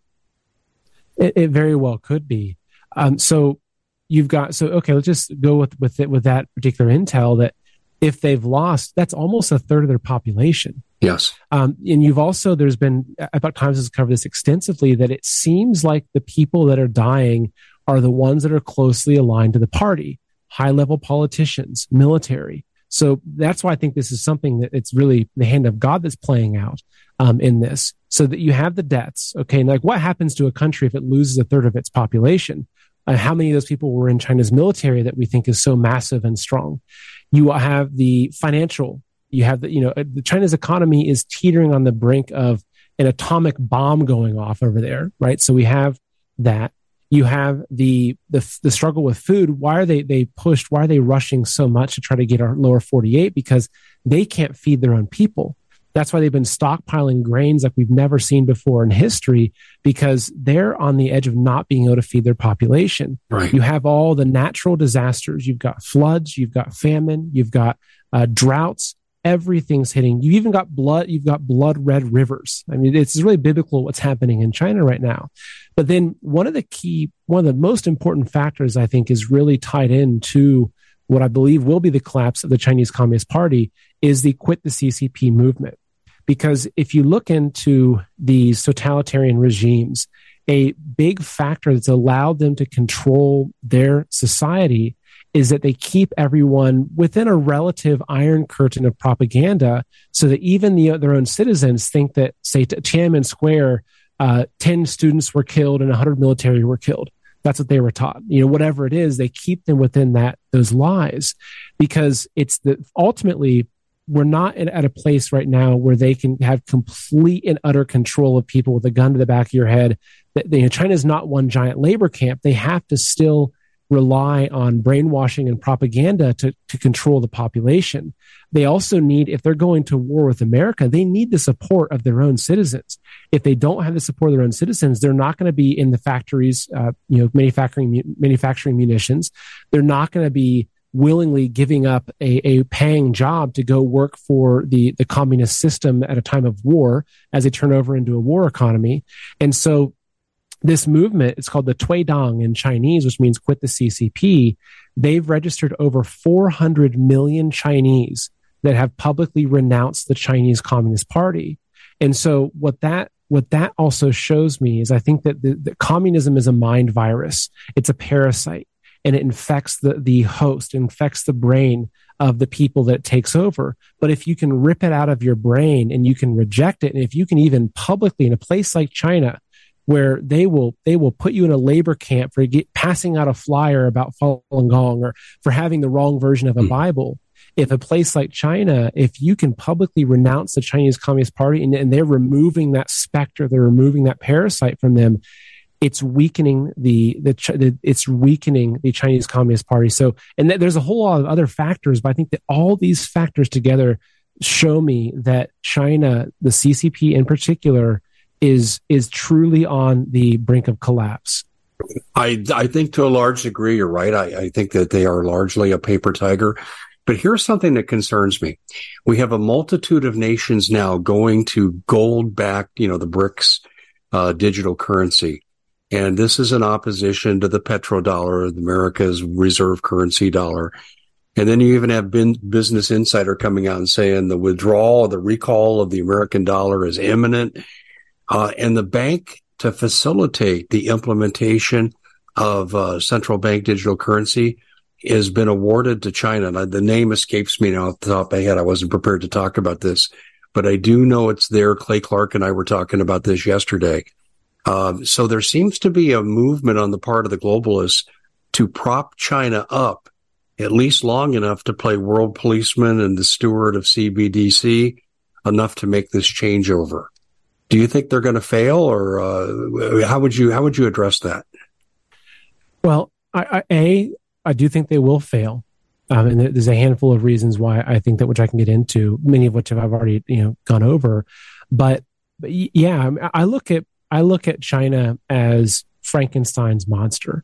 It, it very well could be. Um, so you've got so okay. Let's just go with with it with that particular intel that if they've lost, that's almost a third of their population. Yes. Um, and you've also, there's been, Epoch Times has covered this extensively, that it seems like the people that are dying are the ones that are closely aligned to the party, high level politicians, military. So that's why I think this is something that it's really the hand of God that's playing out um, in this, so that you have the deaths. Okay, and like what happens to a country if it loses a third of its population? Uh, how many of those people were in China's military that we think is so massive and strong? You have the financial. You have the you know uh, China's economy is teetering on the brink of an atomic bomb going off over there, right? So we have that. You have the the the struggle with food. Why are they they pushed? Why are they rushing so much to try to get our lower forty eight? Because they can't feed their own people. That's why they've been stockpiling grains like we've never seen before in history because they're on the edge of not being able to feed their population. Right. You have all the natural disasters. You've got floods, you've got famine, you've got uh, droughts. Everything's hitting. You've even got blood. You've got blood red rivers. I mean, it's really biblical what's happening in China right now. But then one of the key, one of the most important factors I think is really tied into what I believe will be the collapse of the Chinese Communist Party is the quit the CCP movement. Because if you look into these totalitarian regimes, a big factor that's allowed them to control their society is that they keep everyone within a relative iron curtain of propaganda so that even the, their own citizens think that, say, Tiananmen Square, uh, 10 students were killed and 100 military were killed. That's what they were taught. You know, whatever it is, they keep them within that, those lies because it's the ultimately we're not at a place right now where they can have complete and utter control of people with a gun to the back of your head. That you know, China is not one giant labor camp. They have to still rely on brainwashing and propaganda to, to control the population. They also need, if they're going to war with America, they need the support of their own citizens. If they don't have the support of their own citizens, they're not going to be in the factories, uh, you know, manufacturing manufacturing munitions. They're not going to be willingly giving up a, a paying job to go work for the, the communist system at a time of war as they turn over into a war economy. And so this movement, it's called the Tuidang in Chinese, which means quit the CCP. They've registered over 400 million Chinese that have publicly renounced the Chinese Communist Party. And so what that what that also shows me is I think that the, the communism is a mind virus. It's a parasite and it infects the, the host, infects the brain of the people that takes over. But if you can rip it out of your brain and you can reject it, and if you can even publicly in a place like China, where they will they will put you in a labor camp for get, passing out a flyer about Falun Gong or for having the wrong version of a mm. Bible. If a place like China, if you can publicly renounce the Chinese Communist Party and, and they're removing that specter, they're removing that parasite from them, it's weakening the, the, the it's weakening the Chinese Communist Party. So, and th- there's a whole lot of other factors, but I think that all these factors together show me that China, the CCP in particular, is is truly on the brink of collapse. I I think to a large degree you're right. I, I think that they are largely a paper tiger. But here's something that concerns me. We have a multitude of nations now going to gold backed, you know, the BRICS uh, digital currency. And this is in opposition to the petrodollar, America's reserve currency dollar. And then you even have Business Insider coming out and saying the withdrawal, the recall of the American dollar is imminent. Uh, and the bank to facilitate the implementation of uh, central bank digital currency has been awarded to China. Now, the name escapes me now off the top of my head. I wasn't prepared to talk about this, but I do know it's there. Clay Clark and I were talking about this yesterday. Um, so there seems to be a movement on the part of the globalists to prop China up at least long enough to play world policeman and the steward of CBDC enough to make this changeover. Do you think they're going to fail, or uh, how would you how would you address that? Well, I, I, a I do think they will fail. Um, and there's a handful of reasons why I think that, which I can get into, many of which I've already, you know, gone over. But, but yeah, I look at, I look at China as Frankenstein's monster.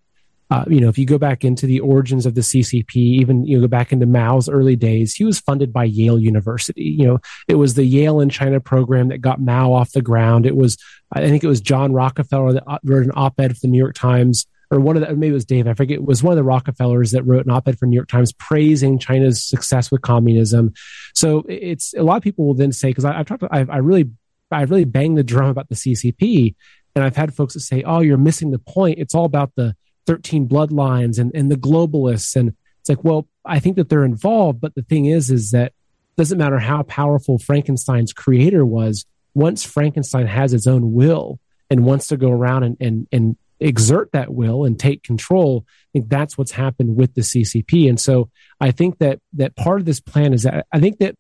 Uh, you know, if you go back into the origins of the CCP, even you know, go back into Mao's early days, he was funded by Yale University. You know, it was the Yale in China program that got Mao off the ground. It was, I think, it was John Rockefeller that wrote an op-ed for the New York Times or one of the maybe it was Dave, I forget, it was one of the Rockefellers that wrote an op-ed for New York Times praising China's success with communism. So it's a lot of people will then say because I've talked, I've, I really, I really banged the drum about the CCP, and I've had folks that say, "Oh, you're missing the point. It's all about the 13 bloodlines and and the globalists." And it's like, well, I think that they're involved, but the thing is, is that doesn't matter how powerful Frankenstein's creator was. Once Frankenstein has its own will and wants to go around and and and exert that will and take control. I think that's what's happened with the CCP. And so I think that that part of this plan is that I think that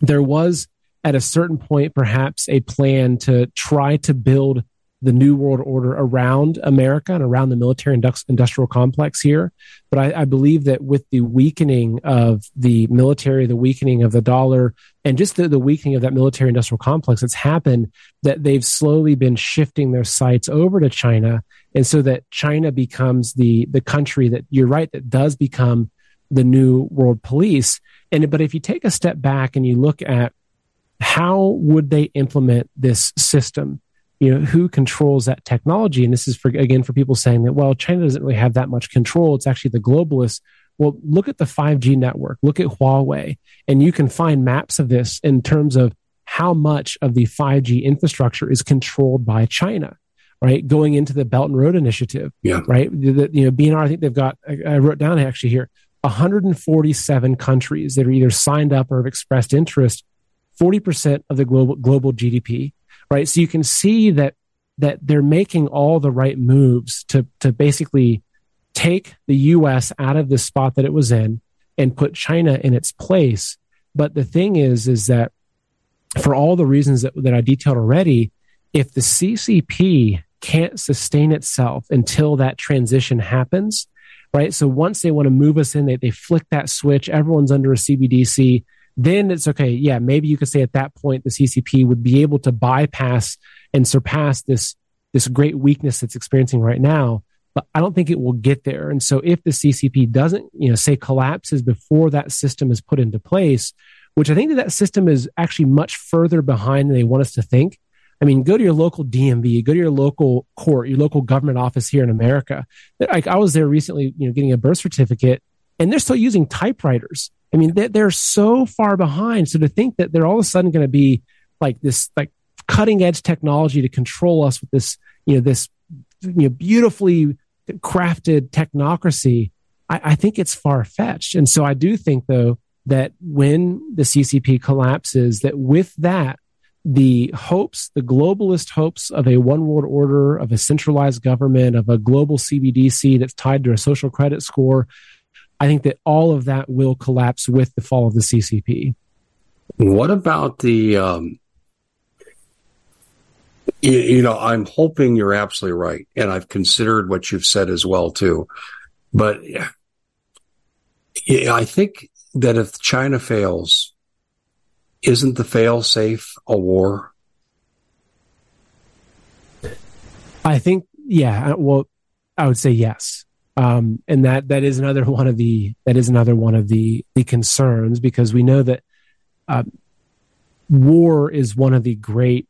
there was at a certain point perhaps a plan to try to build the new world order around America and around the military industrial complex here. But I, I, believe that with the weakening of the military, the weakening of the dollar, and just the, the weakening of that military industrial complex that's happened, that they've slowly been shifting their sights over to China. And so that China becomes the, the country that you're right, that does become the new world police. And, but if you take a step back and you look at how would they implement this system? You know who controls that technology? And this is for again for people saying that well china doesn't really have that much control. It's actually the globalists. Well look at the 5g network. Look at huawei. And you can find maps of this in terms of how much of the 5g infrastructure is controlled by china right? Going into the belt and road initiative yeah. right? The, you know bnr i think they've got i wrote down actually here 147 countries that are either signed up or have expressed interest. 40% of the global global gdp right? So you can see that that they're making all the right moves to to basically take the U.S. out of the spot that it was in and put China in its place. But the thing is, is that for all the reasons that, that I detailed already, if the CCP can't sustain itself until that transition happens, right? So once they want to move us in, they, they flick that switch, everyone's under a CBDC, then it's okay. Yeah, maybe you could say at that point the CCP would be able to bypass and surpass this this great weakness that's experiencing right now. But I don't think it will get there. And so if the CCP doesn't, you know, say collapses before that system is put into place, which I think that that system is actually much further behind than they want us to think. I mean, go to your local DMV, go to your local court, your local government office here in America. Like I was there recently, you know, getting a birth certificate, and they're still using typewriters. I mean, they're, they're so far behind. So to think that they're all of a sudden going to be like this, like cutting edge technology to control us with this, you know, this, you know, beautifully crafted technocracy, I, I think it's far fetched. And so I do think though that when the CCP collapses, that with that, the hopes, the globalist hopes of a one world order, of a centralized government, of a global CBDC that's tied to a social credit score, I think that all of that will collapse with the fall of the CCP. What about the um, You, you know, I'm hoping you're absolutely right, and I've considered what you've said as well too. But I think that if China fails, isn't the fail safe a war? I think, yeah. Well, I would say yes. Um, and that that is another one of the that is another one of the the concerns because we know that uh, war is one of the great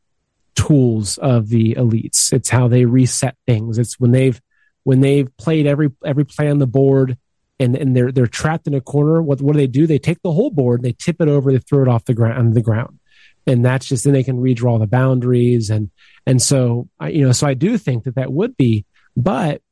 tools of the elites. It's how they reset things. It's when they've when they've played every every play on the board and and they're they're trapped in a corner. What what do they do? They take the whole board, and they tip it over, they throw it off the ground the ground, and that's just then they can redraw the boundaries and and so I, you know so I do think that that would be, but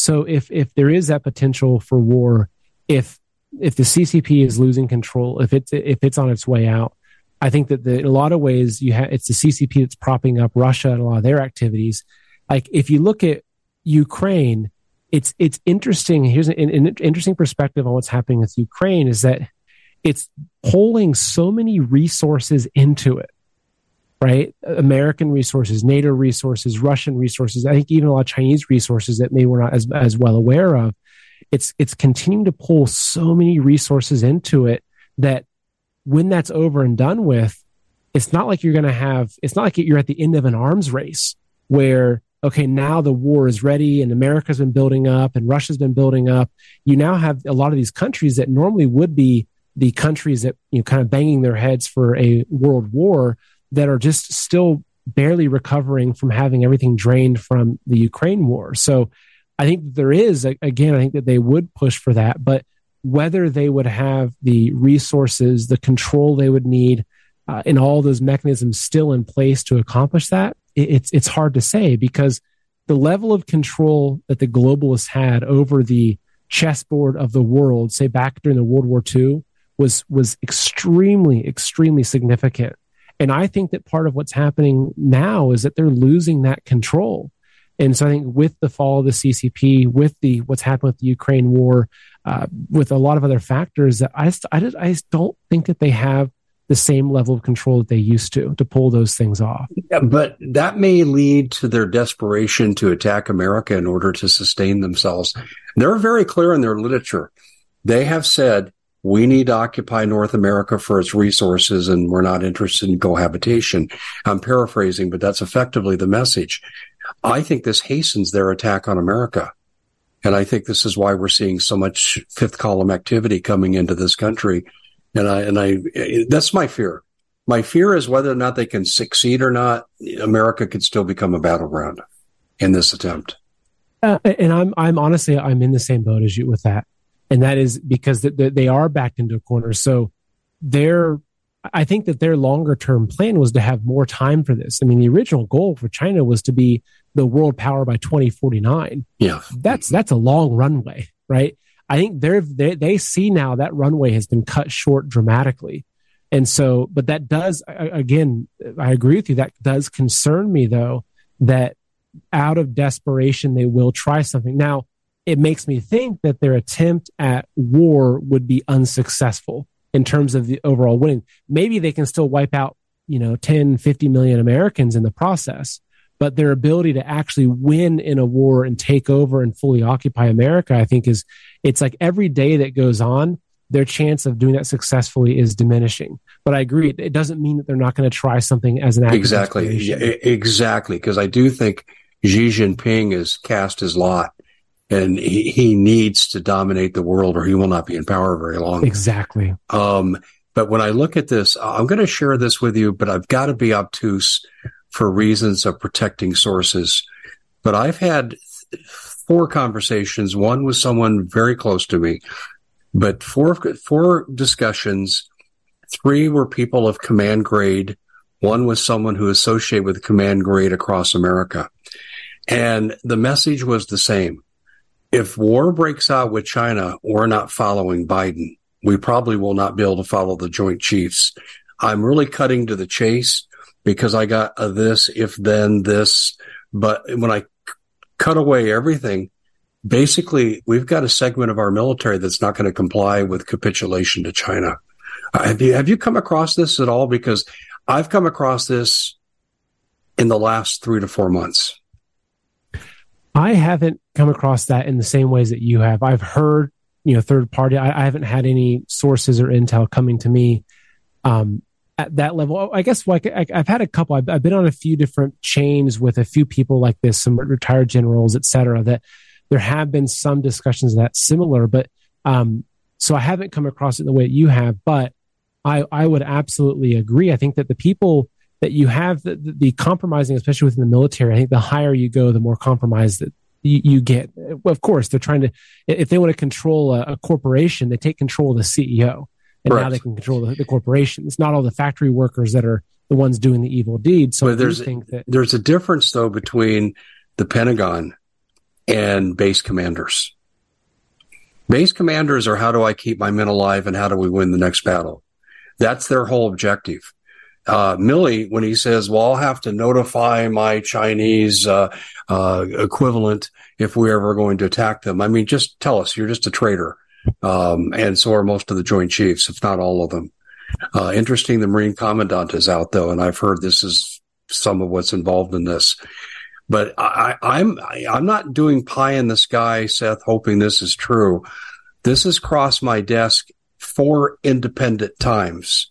so if if there is that potential for war, if if the CCP is losing control, if it's if it's on its way out, I think that the, in a lot of ways you have it's the CCP that's propping up Russia and a lot of their activities. Like if you look at Ukraine, it's it's interesting. Here's an, an interesting perspective on what's happening with Ukraine is that it's pulling so many resources into it right? American resources, NATO resources, Russian resources. I think even a lot of Chinese resources that maybe we're not as, as well aware of. It's, it's continuing to pull so many resources into it that when that's over and done with, it's not like you're going to have, it's not like you're at the end of an arms race where, okay, now the war is ready and America's been building up and Russia's been building up. You now have a lot of these countries that normally would be the countries that, you know, kind of banging their heads for a world war that are just still barely recovering from having everything drained from the Ukraine war. So I think there is, again, I think that they would push for that, but whether they would have the resources, the control they would need, uh, and all those mechanisms still in place to accomplish that, it's it's hard to say because the level of control that the globalists had over the chessboard of the world, say back during the World War II, was was extremely, extremely significant. And I think that part of what's happening now is that they're losing that control. And so I think with the fall of the CCP, with the what's happened with the Ukraine war, uh, with a lot of other factors, that I, I, just, I just don't think that they have the same level of control that they used to to pull those things off. Yeah, but that may lead to their desperation to attack America in order to sustain themselves. They're very clear in their literature. They have said we need to occupy North America for its resources and we're not interested in cohabitation. I'm paraphrasing, but that's effectively the message. I think this hastens their attack on America. And I think this is why we're seeing so much fifth column activity coming into this country. And I, and I, that's my fear. My fear is whether or not they can succeed or not. America could still become a battleground in this attempt. Uh, and I'm, I'm honestly, I'm in the same boat as you with that and that is because they are backed into a corner. So their, I think that their longer term plan was to have more time for this. I mean, the original goal for China was to be the world power by 2049. Yeah, that's that's a long runway, right? I think they're they, they see now that runway has been cut short dramatically. And so, but that does, again, I agree with you. That does concern me though, that out of desperation, they will try something. Now, it makes me think that their attempt at war would be unsuccessful in terms of the overall winning. Maybe they can still wipe out, you know, 10, 50 million Americans in the process, but their ability to actually win in a war and take over and fully occupy America, I think is, it's like every day that goes on, their chance of doing that successfully is diminishing. But I agree, it doesn't mean that they're not going to try something as an exactly, yeah, exactly, because I do think Xi Jinping has cast his lot and he, he needs to dominate the world or he will not be in power very long. Exactly. Um, but when I look at this, I'm going to share this with you, but I've got to be obtuse for reasons of protecting sources. But I've had four conversations, one with someone very close to me, but four, four discussions. Three were people of command grade. One was someone who associated with command grade across America. And the message was the same if war breaks out with China, we're not following Biden. We probably will not be able to follow the Joint Chiefs. I'm really cutting to the chase because I got a this, if then this. But when I cut away everything, basically we've got a segment of our military that's not going to comply with capitulation to China. Uh, have you have you come across this at all? Because I've come across this in the last three to four months? I haven't come across that in the same ways that you have. I've heard, you know, third party. I, I haven't had any sources or intel coming to me um, at that level. I guess like I, have had a couple. I've, I've, been on a few different chains with a few people like this, some retired generals, et cetera. That there have been some discussions that similar, but um, so I haven't come across it the way that you have. But I I would absolutely agree. I think that the people that you have the, the, compromising, especially within the military. I think the higher you go, the more compromised that you, you get. Of course, they're trying to, if they want to control a, a corporation, they take control of the CEO and now they can control the, the, corporation. It's not all the factory workers that are the ones doing the evil deeds. So there's, think that there's a difference though between the Pentagon and base commanders. Base commanders are how do I keep my men alive and how do we win the next battle? That's their whole objective uh, Milley when he says, "Well, I'll have to notify my Chinese uh, uh, equivalent if we're ever going to attack them." I mean, just tell us. You're just a traitor, um, and so are most of the Joint Chiefs, if not all of them. Uh, interesting. The Marine Commandant is out though, and I've heard this is some of what's involved in this. But I, I'm I'm not doing pie in the sky, Seth, hoping this is true. This has crossed my desk four independent times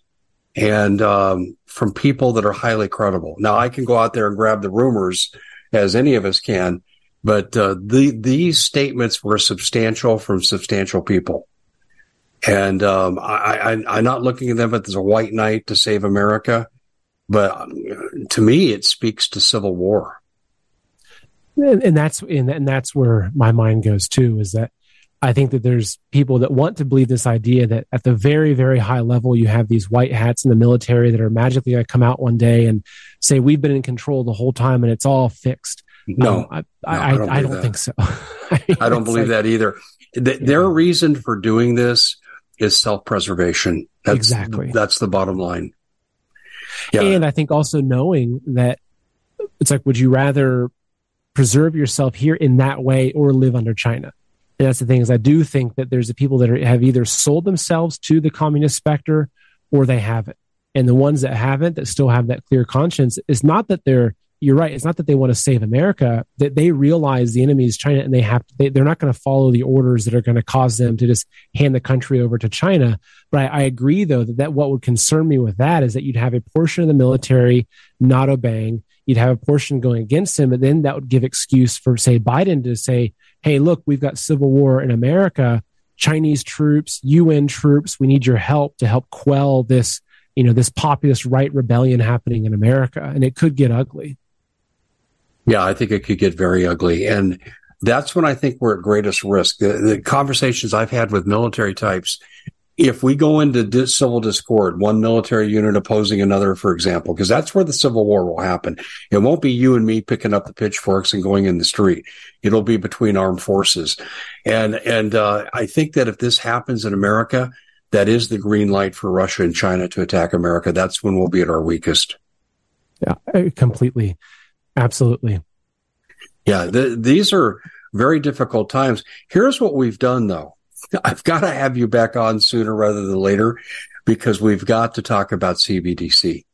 and um, from people that are highly credible. Now, I can go out there and grab the rumors, as any of us can, but uh, the, these statements were substantial from substantial people. And um, I, am not looking at them as a white knight to save America, but um, to me, it speaks to civil war. And, and that's and, and that's where my mind goes too. Is that I think that there's people that want to believe this idea that at the very, very high level, you have these white hats in the military that are magically going to come out one day and say, we've been in control the whole time and it's all fixed. No, um, I, I, no, I, don't, I don't think so. I, mean, I don't believe like, that either. The, yeah. Their reason for doing this is self preservation. Exactly. That's the bottom line. Yeah. And I think also knowing that it's like, would you rather preserve yourself here in that way or live under China? And that's the thing is I do think that there's the people that are, have either sold themselves to the communist specter or they haven't. And the ones that haven't, that still have that clear conscience, is not that they're you're right. It's not that they want to save America. That they realize the enemy is China, and they have to, they, they're not going to follow the orders that are going to cause them to just hand the country over to China. But I, I, agree, though, that, that what would concern me with that is that you'd have a portion of the military not obeying. You'd have a portion going against him, and then that would give excuse for, say, Biden to say, hey, look, we've got civil war in America, Chinese troops, UN troops, we need your help to help quell this, you know, this populist right rebellion happening in America. And it could get ugly. Yeah, I think it could get very ugly. And that's when I think we're at greatest risk. The, the conversations I've had with military types if we go into civil discord, one military unit opposing another, for example, because that's where the civil war will happen. It won't be you and me picking up the pitchforks and going in the street. It'll be between armed forces. And, and, uh, I think that if this happens in America, that is the green light for Russia and China to attack America. That's when we'll be at our weakest. Yeah, completely. Absolutely. Yeah. The, these are very difficult times. Here's what we've done though I've got to have you back on sooner rather than later because we've got to talk about CBDC.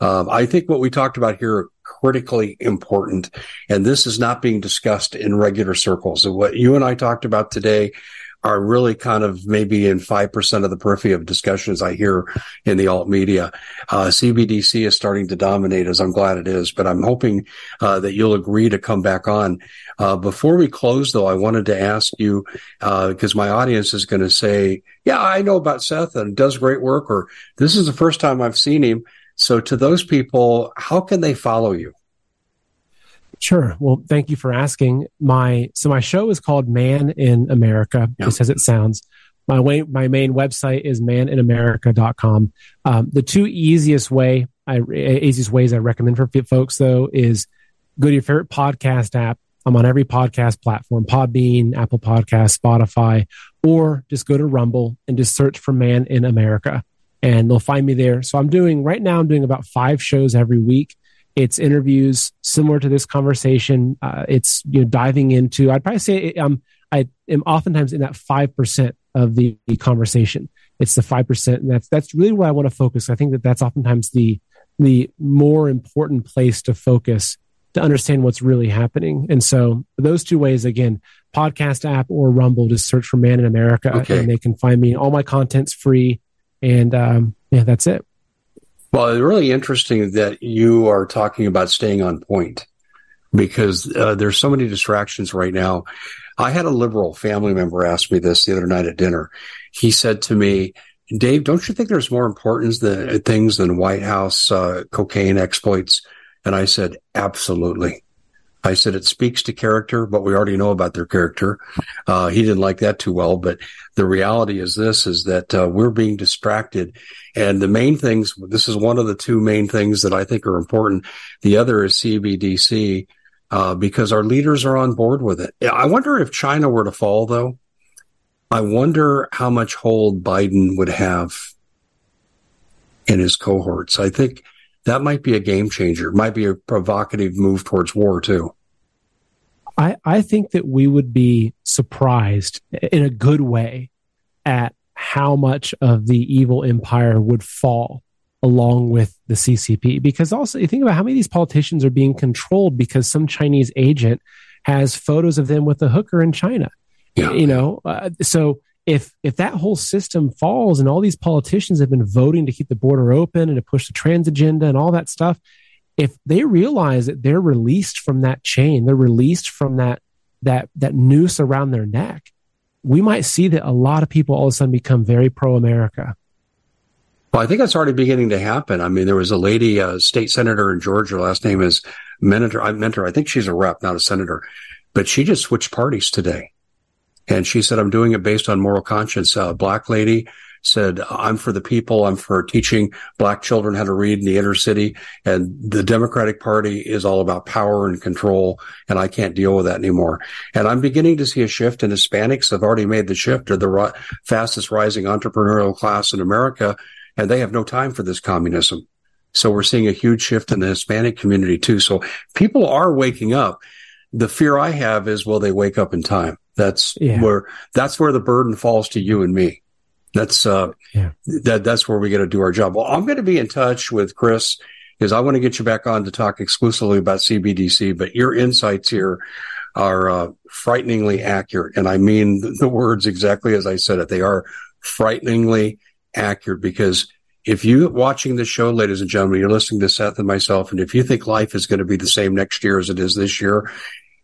Um, I think what we talked about here critically important, and this is not being discussed in regular circles. What you and I talked about today are really kind of maybe in 5% of the periphery of discussions I hear in the alt media. Uh, CBDC is starting to dominate as I'm glad it is, but I'm hoping uh, that you'll agree to come back on. Uh, before we close though, I wanted to ask you, because uh, my audience is going to say, yeah, I know about Seth and does great work, or this is the first time I've seen him. So to those people, how can they follow you? Sure. Well, thank you for asking. My so my show is called Man in America, just as it sounds. My way, my main website is maninamerica.com. Um, the two easiest way, I easiest ways I recommend for folks though is go to your favorite podcast app. I'm on every podcast platform: Podbean, Apple Podcast, Spotify, or just go to Rumble and just search for Man in America, and they'll find me there. So I'm doing right now. I'm doing about five shows every week. It's interviews similar to this conversation. Uh, it's you know diving into. I'd probably say um, I am oftentimes in that five percent of the, the, conversation. It's the five percent, and that's that's really where I want to focus. I think that that's oftentimes the the more important place to focus to understand what's really happening. And so those two ways, again, podcast app or Rumble, just search for Man in America okay. and they can find me. All my content's free. And um, yeah, that's it. Well, it's really interesting that you are talking about staying on point because uh, there's so many distractions right now. I had a liberal family member ask me this the other night at dinner. He said to me, Dave, don't you think there's more importance than things than White House uh, cocaine exploits? And I said, absolutely. I said it speaks to character, but we already know about their character. Uh, he didn't like that too well, but the reality is this: is that uh, we're being distracted, and the main things. This is one of the two main things that I think are important. The other is CBDC, uh, because our leaders are on board with it. I wonder if China were to fall, though. I wonder how much hold Biden would have in his cohorts. I think that might be a game changer. Might be a provocative move towards war too. I, I think that we would be surprised in a good way at how much of the evil empire would fall along with the CCP. Because also, you think about how many of these politicians are being controlled because some Chinese agent has photos of them with a hooker in China. Yeah. You know, uh, so if if that whole system falls and all these politicians have been voting to keep the border open and to push the trans agenda and all that stuff if they realize that they're released from that chain they're released from that that that noose around their neck we might see that a lot of people all of a sudden become very pro america well, I think that's already beginning to happen. I mean, there was a lady, a state senator in Georgia. Her Last name is Mainor. I Mainor. I think she's a rep, not a senator, but she just switched parties today. And she said, I'm doing it based on moral conscience. A black lady said, I'm for the people. I'm for teaching black children how to read in the inner city. And the Democratic Party is all about power and control. And I can't deal with that anymore. And I'm beginning to see a shift and Hispanics have already made the shift to the fastest rising entrepreneurial class in America. And they have no time for this communism. So we're seeing a huge shift in the Hispanic community too. So people are waking up. The fear I have is, will they wake up in time? That's yeah. where that's where the burden falls to you and me. That's uh yeah. that that's where we got to do our job. Well, I'm going to be in touch with Chris because I want to get you back on to talk exclusively about CBDC, but your insights here are uh, frighteningly accurate, and I mean the words exactly as I said it. They are frighteningly accurate because if you're watching this show, ladies and gentlemen, you're listening to Seth and myself, and if you think life is going to be the same next year as it is this year,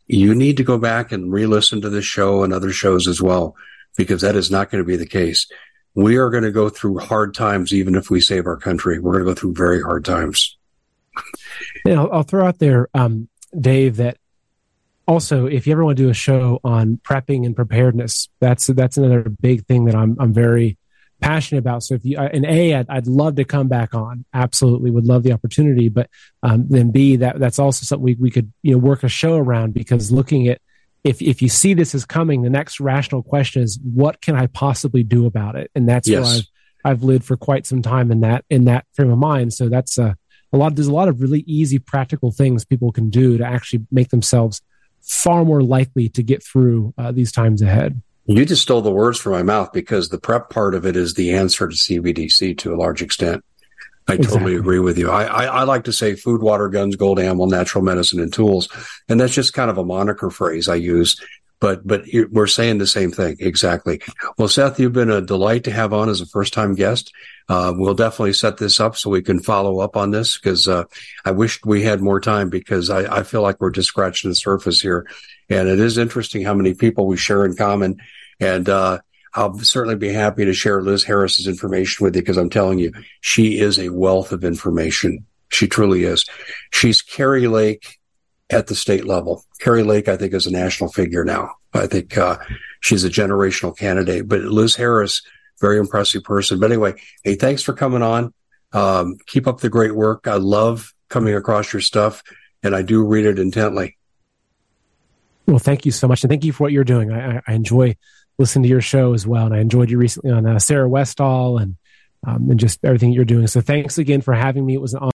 you need to go back and re-listen to this show and other shows as well, because that is not going to be the case. We are going to go through hard times, even if we save our country. We're going to go through very hard times. And I'll, I'll throw out there, um, Dave, that also, if you ever want to do a show on prepping and preparedness, that's that's another big thing that I'm I'm very passionate about. So if you, uh, and A, I'd, I'd love to come back on. Absolutely would love the opportunity. But um, then B, that that's also something we, we could, you know, work a show around because looking at, if, if you see this is coming, the next rational question is, what can I possibly do about it? And that's yes. where I've, I've lived for quite some time in that, in that frame of mind. So that's a, a lot, there's a lot of really easy practical things people can do to actually make themselves far more likely to get through uh, these times ahead. You just stole the words from my mouth because the prep part of it is the answer to CBDC to a large extent. I exactly. totally agree with you. I, I, I, like to say food, water, guns, gold, ammo, natural medicine, and tools. And that's just kind of a moniker phrase I use. But, but we're saying the same thing. Exactly. Well, Seth, you've been a delight to have on as a first time guest. Uh, we'll definitely set this up so we can follow up on this because, uh, I wish we had more time because I, I feel like we're just scratching the surface here. And it is interesting how many people we share in common. And, uh, I'll certainly be happy to share Liz Harris's information with you because I'm telling you, she is a wealth of information. She truly is. She's Kari Lake at the state level. Kari Lake, I think, is a national figure now. I think uh, she's a generational candidate. But Liz Harris, very impressive person. But anyway, hey, thanks for coming on. Um, keep up the great work. I love coming across your stuff, and I do read it intently. Well, thank you so much, and thank you for what you're doing. I, I enjoy listening to your show as well, and I enjoyed you recently on uh, Sarah Westall and um, and just everything you're doing. So, thanks again for having me. It was an honor.